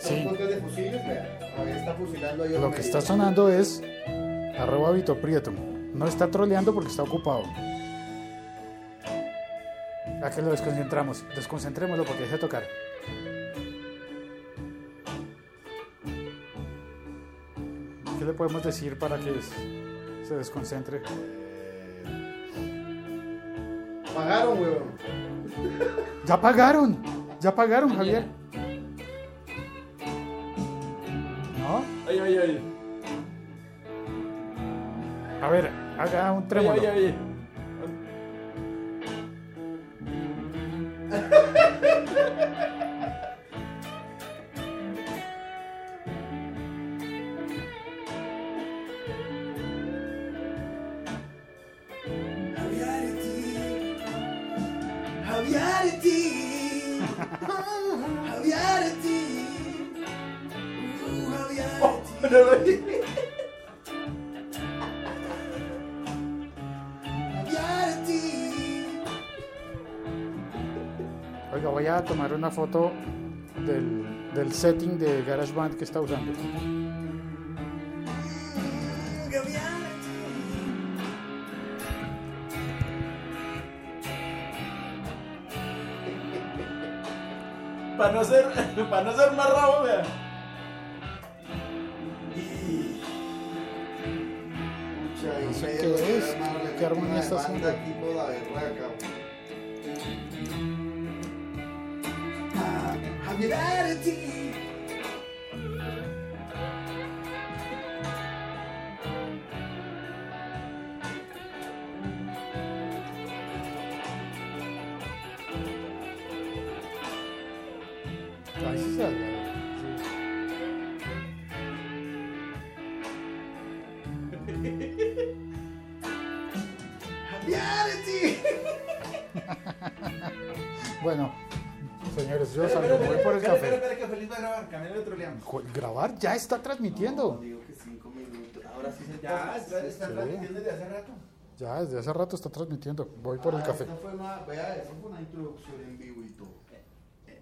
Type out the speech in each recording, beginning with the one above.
Son Sí. puntos de fusiles, vea. Ahí está fusilando ahí. Lo que está sonando es arroba Vito Prieto. No está troleando porque está ocupado. ¿A qué lo desconcentramos? Desconcentrémoslo porque deja de tocar. ¿Qué le podemos decir para que se desconcentre? Pagaron, weón. ¡Ya pagaron! ¡Ya pagaron, Javier! ¿No? Ay, ay, ay. A ver, haga un Ay, trémolo. ay, ay. No Oiga, voy a tomar una foto del, del setting de GarageBand que está usando. Para no ser, para no ser más rabo, vea. Qué es, qué armonía está haciendo. Bueno, señores, yo salgo, voy por el Espera, espera, café. espera, que feliz va a grabar. Camilo le troleamos. Grabar ya está transmitiendo. Digo que cinco minutos. Ahora sí se Ya, está, está Sí. transmitiendo desde hace rato. Ya desde hace rato está transmitiendo. Voy por el Ah, café. esta fue una, vea, esa fue una introducción en vivo y todo.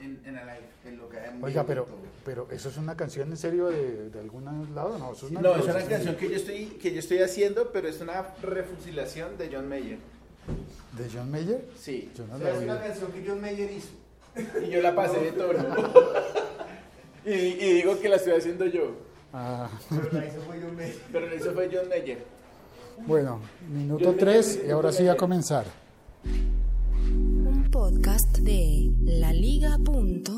En, en el aire. En lo que hay en Oiga, vivo y pero, todo. pero ¿eso es una canción en serio de, de algún lado? No, eso es una, No, es una canción que yo estoy que yo estoy haciendo, pero es una refusilación de John Mayer. De John Mayer. Sí. Yo no O la sea, es una canción que John Mayer hizo. Y yo la pasé de toro. y, y digo que la estoy haciendo yo. Ah, Pero la hizo fue John Mayer. Pero lo hizo fue John Mayer. bueno, minuto 3 y ahora sí a comenzar. Un podcast de laliga.fm.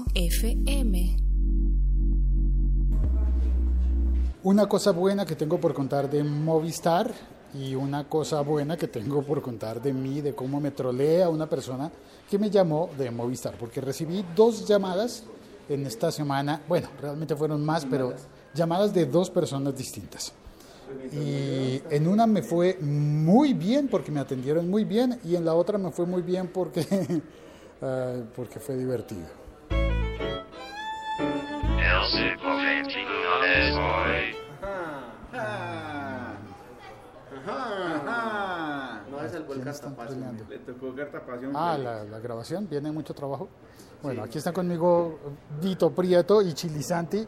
Una cosa buena que tengo por contar de Movistar y una cosa buena que tengo por contar de mí, de cómo me trolea una persona que me llamó de Movistar, porque recibí dos llamadas en esta semana, bueno, realmente fueron más, pero llamadas de dos personas distintas. Y en una me fue muy bien porque me atendieron muy bien y en la otra me fue muy bien porque, ah, porque fue divertido. El. Le tocó. Ah, la, la grabación, viene mucho trabajo. Bueno, aquí está conmigo Vito Prieto y Chilisanti.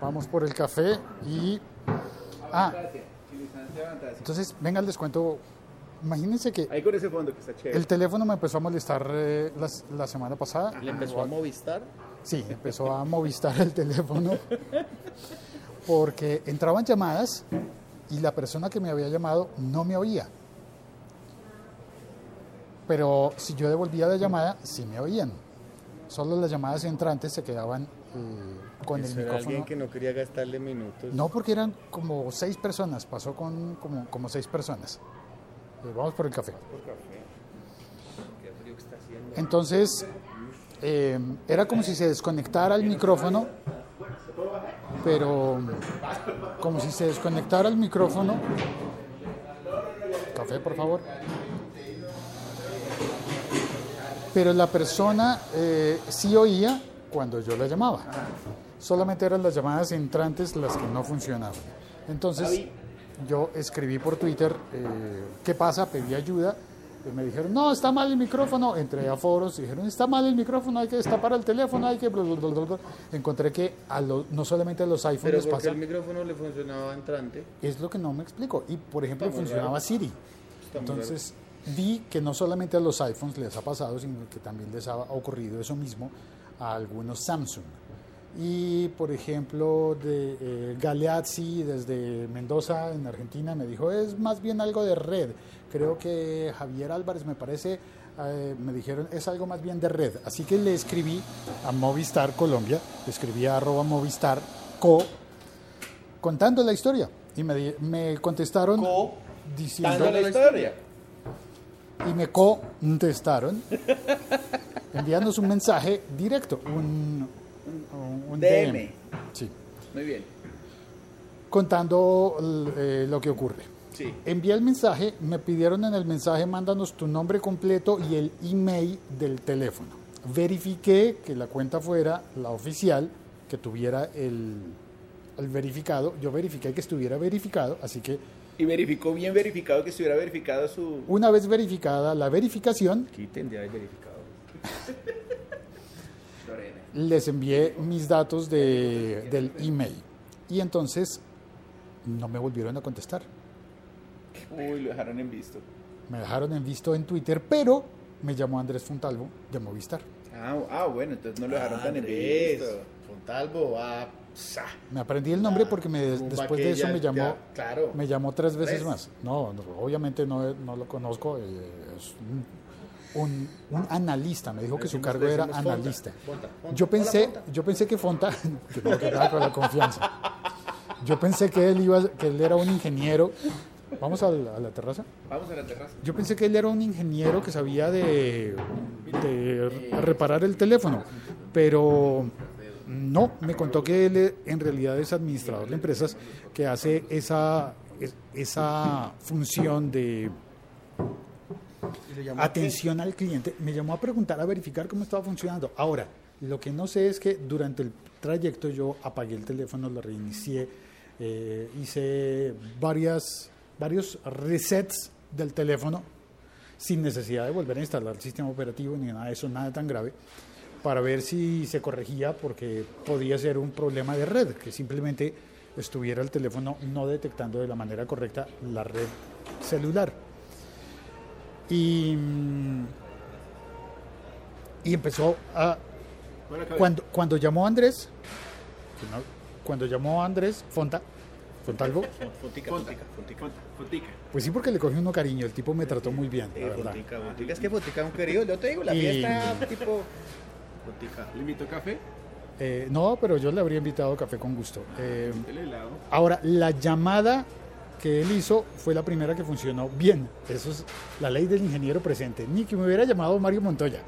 Vamos por el café y... Ah, entonces, venga, les cuento. Imagínense que Ahí con ese fondo que está chévere. el teléfono me empezó a molestar eh, la, la semana pasada. ¿Le empezó a Movistar? Sí, empezó a movistar el teléfono porque entraban llamadas y la persona que me había llamado no me oía. Pero si yo devolvía la llamada, sí me oían. Solo las llamadas entrantes se quedaban eh, con el Eso era micrófono. alguien que no quería gastarle minutos. No, porque eran como seis personas, pasó con como, como seis personas. Eh, vamos por el café. Por café. Qué frío que está haciendo. Entonces, eh, era como si se desconectara el micrófono, pero como si se desconectara el micrófono. Café, por favor. Pero la persona eh, sí oía cuando yo la llamaba. Solamente eran las llamadas entrantes las que no funcionaban. Entonces, yo escribí por Twitter, eh, ¿qué pasa? Pedí ayuda Y me dijeron, no, está mal el micrófono. Entré a foros y dijeron, está mal el micrófono, hay que destapar el teléfono, hay que... bla, bla, bla, bla, bla". Encontré que a lo- no solamente a los iPhones Pero les pasa, el micrófono le funcionaba entrante. es lo que no me explico. Y, por ejemplo, funcionaba raro. Siri. Está Entonces, vi que no solamente a los iPhones les ha pasado, sino que también les ha ocurrido eso mismo a algunos Samsung. Y, por ejemplo, de eh, Galeazzi desde Mendoza, en Argentina, me dijo, es más bien algo de red. Creo que Javier Álvarez, me parece, eh, me dijeron, es algo más bien de red. Así que le escribí a Movistar Colombia, le escribí a arroba Movistar Co, contando la historia. Y me, me contestaron Co- diciendo la historia. Y me contestaron enviándonos un mensaje directo, un, un- un DM. DM, sí, Muy bien. contando eh, lo que ocurre. Sí. Envié el mensaje, me pidieron en el mensaje, mándanos tu nombre completo y el email del teléfono. Verifiqué que la cuenta fuera la oficial, que tuviera el, el verificado. Yo verifiqué que estuviera verificado, así que Y verificó bien verificado que estuviera verificado su. una vez verificada la verificación, Quiten de ahí verificado. Lorena. les envié mis datos de, del email. Y entonces no me volvieron a contestar. Uy, lo dejaron en visto. Me dejaron en visto en Twitter, pero me llamó Andrés Fontalvo de Movistar. Ah, ah, bueno, entonces no lo dejaron tan en visto. Fontalvo va. Me aprendí el nombre porque me, después de eso me llamó, ya, claro. me llamó tres veces más. No, no, obviamente no, no lo conozco. eh, es un, un- analista. Me dijo que su cargo era Fonta, analista. Fonta, Fonta. Yo pensé, yo pensé que Fonta, que no que nada con la confianza. Yo pensé que él iba, que él era un ingeniero. Vamos a la, a la terraza. Vamos a la terraza. Yo pensé que él era un ingeniero que sabía de, de reparar el teléfono, pero no, me contó que él en realidad es administrador de empresas que hace esa, es- esa función de atención al cliente. Me llamó a preguntar, a verificar cómo estaba funcionando. Ahora, lo que no sé es que durante el trayecto yo apagué el teléfono, lo reinicié, eh, hice varias, varios resets del teléfono sin necesidad de volver a instalar el sistema operativo ni nada de eso, nada tan grave, para ver si se corregía porque podía ser un problema de red, que simplemente estuviera el teléfono no detectando de la manera correcta la red celular. Y, mm, y empezó a... Cuando, cuando llamó Andrés, cuando llamó Andrés Fonta, Fontalvo, Fontica, Fonta. Fontica, Fontica. Font- Fontica. pues sí porque le cogió uno cariño, el tipo me trató muy bien, la verdad. Fontica, Fontica. Es que Fontica es un querido. Yo te digo, la Y- fiesta tipo. Fontica. ¿Le invito café? Eh, no, pero yo le habría invitado café con gusto. Eh, ahora, la llamada que él hizo fue la primera que funcionó bien. Eso es la ley del ingeniero presente. Ni que me hubiera llamado Mario Montoya.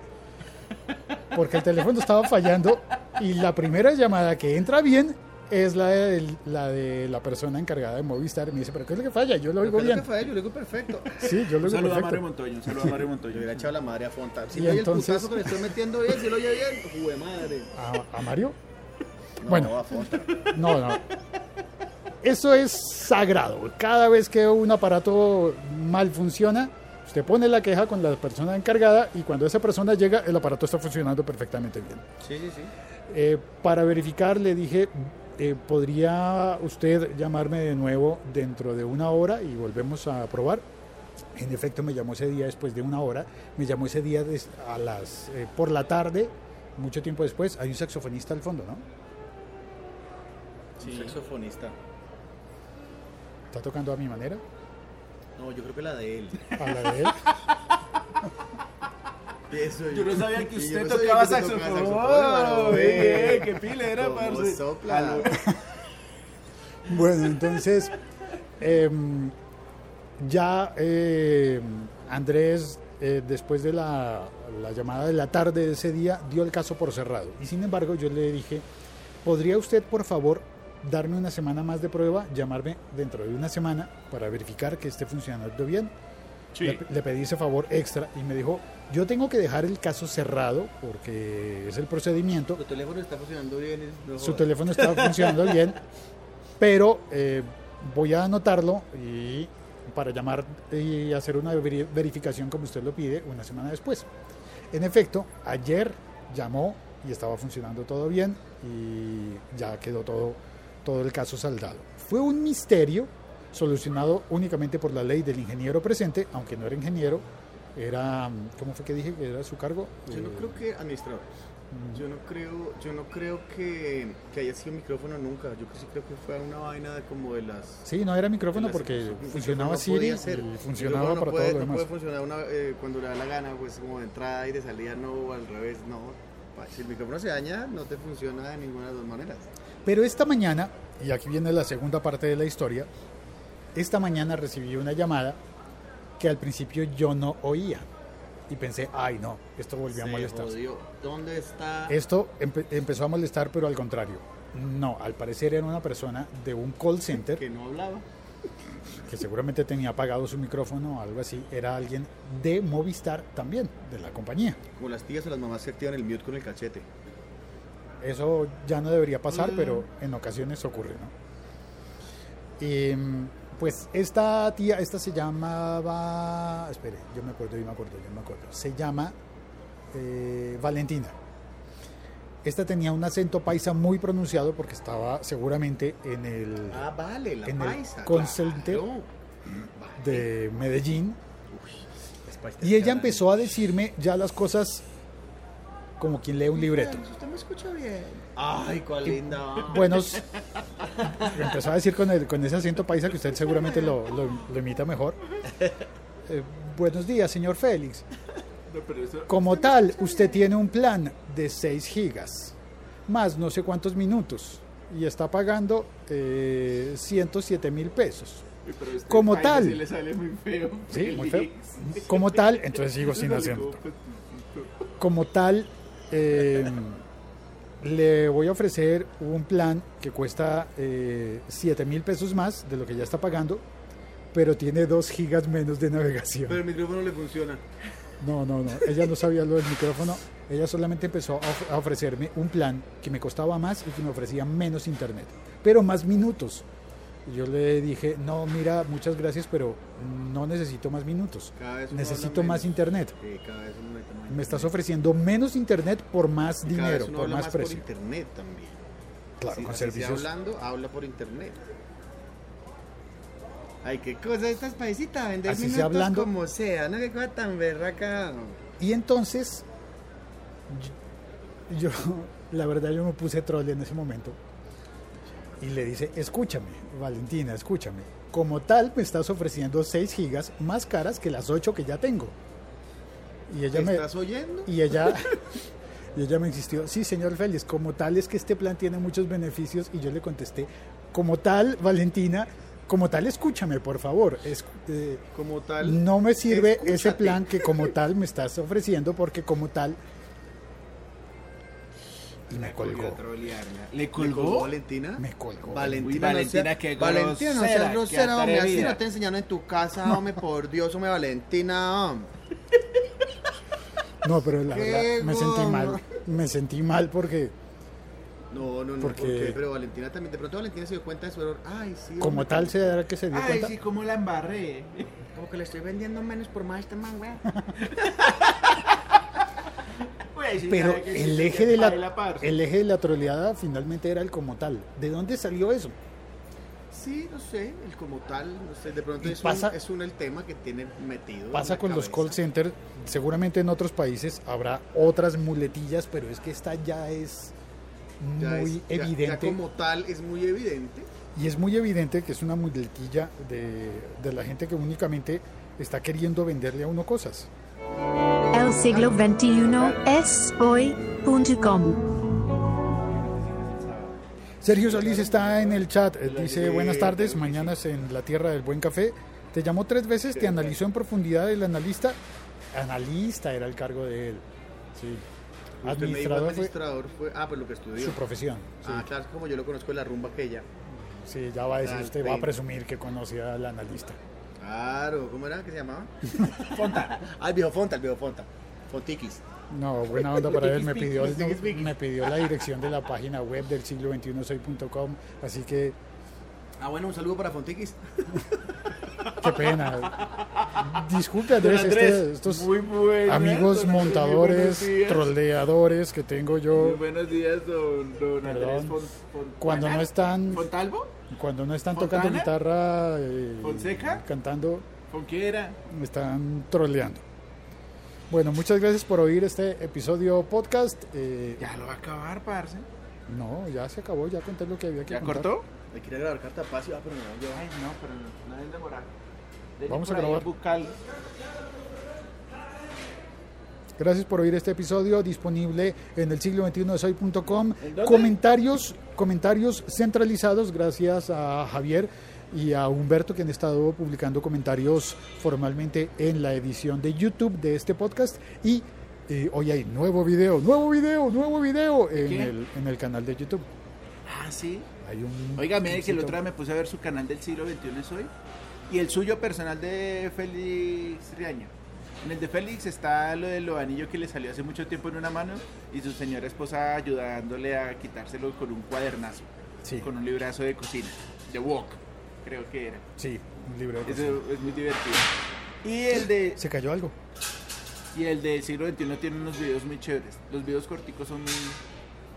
Porque el teléfono estaba fallando y la primera llamada que entra bien es la de la, de la persona encargada de Movistar. Me dice, pero ¿qué es lo que falla? Yo lo oigo Pero ¿qué es bien. lo que fue? Yo lo digo perfecto. Sí, yo lo Un oigo saludo a Mario perfecto. Montoya, un saludo a Mario Yo Montoya. hubiera echado la madre a Fonta. Si Y no hay entonces- el putazo que le estoy metiendo bien, si lo oye bien, jue madre. ¿A, a Mario? No, Bueno. a Fonta. No, no. Eso es sagrado. Cada vez que un aparato mal funciona, usted pone la queja con la persona encargada y cuando esa persona llega, el aparato está funcionando perfectamente bien. Sí, sí, sí. Eh, para verificar, le dije, eh, ¿podría usted llamarme de nuevo dentro de una hora y volvemos a probar? En efecto, me llamó ese día después de una hora. Me llamó ese día des- a las eh, por la tarde, mucho tiempo después. Hay un saxofonista al fondo, ¿no? Un saxofonista. ¿Está tocando a mi manera? No, yo creo que la de él. A la de él. Eso, Yo no sabía que usted no tocaba que saxofón. qué pilera, Cómo parce. sopla. Bueno, entonces, em, ya em, Andrés, eh, después de la, la llamada de la tarde de ese día, dio el caso por cerrado. Y sin embargo, yo le dije, ¿podría usted, por favor, darme una semana más de prueba, llamarme dentro de una semana para verificar que esté funcionando bien? Sí. Le, le pedí ese favor extra y me dijo, yo tengo que dejar el caso cerrado porque es el procedimiento. Tu teléfono está funcionando bien. no Su teléfono está funcionando bien, pero eh, voy a anotarlo y para llamar y hacer una veri- verificación como usted lo pide una semana después. En efecto, ayer llamó y estaba funcionando todo bien y ya quedó todo, todo el caso saldado. Fue un misterio solucionado únicamente por la ley del ingeniero presente, aunque no era ingeniero, era, ¿cómo fue que dije que era su cargo? Yo no Eh, creo que administrador. Yo no creo, yo no creo que, que haya sido micrófono nunca. Yo sí creo que fue una vaina de como de las. Sí, no era micrófono porque un funcionaba no Siri y funcionaba para no puede, todo lo no demás. puede funcionar una, eh, cuando le da la gana, pues como de entrada y de salida no, o al revés, no. Si el micrófono se daña, no te funciona de ninguna de las dos maneras. Pero esta mañana, y aquí viene la segunda parte de la historia, esta mañana recibí una llamada que al principio yo no oía. Y pensé, ay no, esto volvió a molestar. jodió. ¿Dónde está? Esto empe- empezó a molestar, pero al contrario. No, al parecer era una persona de un call center que no hablaba. que seguramente tenía apagado su micrófono o algo así. Era alguien de Movistar también, de la compañía. Como las tías o las mamás que activan el mute con el cachete. Eso ya no debería pasar, Mm. pero en ocasiones ocurre, ¿no? Y, mm, pues esta tía, esta se llamaba, espere, yo me acuerdo, yo me acuerdo, yo me acuerdo, se llama eh, Valentina. Esta tenía un acento paisa muy pronunciado porque estaba seguramente en el Ah, vale, la En el paisa. claro. de Medellín paisas y ella empezó a decirme ya las cosas como quien lee un libreto. Usted me escucha bien. Ay, cuál linda. buenos. Empezó a decir con, el- con ese acento paisa que usted seguramente lo, lo- lo imita mejor. Eh, buenos días, señor Félix. Como tal, usted tiene un plan de 6 gigas, más no sé cuántos minutos, y está pagando eh, 107 mil pesos. Pero este como tal. sí le sale muy feo. Sí, muy feo. Félix. Como tal, entonces sigo sin acento. como- Como tal, eh, le voy a ofrecer un plan que cuesta eh, 7 mil pesos más de lo que ya está pagando, pero tiene 2 gigas menos de navegación. Pero el micrófono le funciona. No, no, no. Ella no sabía lo del micrófono. Ella solamente empezó a, of- a ofrecerme un plan que me costaba más y que me ofrecía menos internet, pero más minutos. Y yo le dije, no, mira, muchas gracias, pero no necesito más minutos. Necesito más menos. internet. Sí, cada vez uno más Me estás ofreciendo menos internet por más vez dinero, uno por habla más más precio. por internet también. Claro, con sea servicios. hablando, habla por internet. Ay, qué cosa estas paisitas, vender Así sea minutos hablando. como sea, no qué cosa tan berraca. Y entonces, yo, yo, la verdad, yo me puse troll en ese momento. Y le dice, escúchame, Valentina, escúchame. Como tal, me estás ofreciendo 6 gigas más caras que las 8 que ya tengo. Y ella me, ¿Estás oyendo? y ella, y ella me insistió, sí, señor Félix, como tal es que este plan tiene muchos beneficios. Y yo le contesté, como tal, Valentina, como tal, escúchame, por favor. Es, eh, Como tal. no me sirve ese plan que como tal me estás ofreciendo porque como tal... Y me colgó. ¿Le ¿Le colgó colgó? Valentina? Me colgó. Valentina, Uy, no Valentina, sea- qué Valentina, no seas grosera, hombre. Así no te enseñaron en tu casa, hombre, por Dios, hombre, Valentina, hombre. No, pero la Qué verdad me sentí mal. Me sentí mal porque No, no, no, Porque- ¿por qué? Pero Valentina también, de pronto Valentina se dio cuenta de su error. Ay, sí. como tal se dará que se dio Ay, cuenta. sí, cómo la embarré. Como que le estoy vendiendo menos por más este man, güey. Pero el eje, de la, parce. el eje de la troleada finalmente era el como tal. ¿De dónde salió eso? Sí, no sé, el como tal, no sé, de pronto es, pasa- un, es un el tema que tiene metido. Pasa la con los cabeza. call centers. Seguramente en otros países habrá otras muletillas, pero es que esta ya es Ya muy es- ya- evidente. Ya, como tal es muy evidente. Y es muy evidente que es una muletilla de, de la gente que únicamente está queriendo venderle a uno cosas. Siglo XXI es hoy.com. Sergio Solís está en el chat, eh, dice buenas tardes, mañanas en la tierra del buen café. Te llamó tres veces, te analizó en profundidad el analista. Analista era el cargo de él. Sí. Usted me dijo Administrador fue. Ah, pues lo que estudió. su profesión. Sí, Ah, claro, como yo lo conozco de la rumba aquella. sí, ya va a decir, usted va a presumir que conocía al analista. Claro, ¿cómo era que se llamaba? Fonta. Ah, el viejo Fonta, el viejo Fonta. Fontiquis. No, buena onda para él. Me pidió, me pidió la dirección de la página web del siglo 21 soy.com, así que Ah, bueno, un saludo para Fontiquis. Qué pena. Disculpe, Andrés, este- estos muy buenas, amigos muy montadores, troleadores que tengo Muy yo buenos días, don, don Andrés Perdón. Fon- Fon- cuando no están ¿Fontalvo? Cuando no están tocando guitarra, eh, ¿Fonseca? cantando, ¿Con qué era? me están troleando. Bueno, muchas gracias por oír este episodio podcast. Eh, Ya lo va a acabar, parce. no, ya se acabó, ya conté lo que había que ¿Ya contar. cortó? Me quiere grabar carta paz y va, pero no, yo. Ay, no, pero no deben demorar. Vamos a grabar. bucal. Gracias por oír este episodio disponible en el siglo 21 de soy.com. Comentarios, comentarios centralizados gracias a Javier y a Humberto que han estado publicando comentarios formalmente en la edición de YouTube de este podcast y eh, hoy hay nuevo video, nuevo video, nuevo video en el, en el canal de YouTube. Ah, sí. Hay un Oiga, mire que el otro día me puse a ver su canal del siglo XXI es hoy y el suyo personal de Félix Riaño. En el de Félix está lo del anillo que le salió hace mucho tiempo en una mano y su señora esposa ayudándole a quitárselo con un cuadernazo, Sí. con un librazo de cocina, de Wok, creo que era. Sí, un libro de Eso es muy divertido. Y el de ¿Se cayó algo? y el del siglo XXI tiene unos videos muy chéveres. Los videos corticos son muy,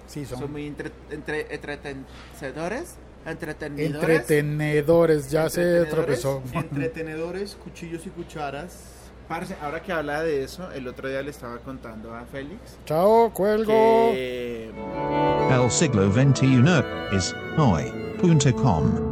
Sí, son, son muy entre, entre, entretenedores, entretenedores. entretenedores. Ya se tropezó. Entretenedores, cuchillos y cucharas. Parce, ahora que habla de eso, el otro día le estaba contando a Félix Chao, cuelgo. que El siglo XXI es hoy.com.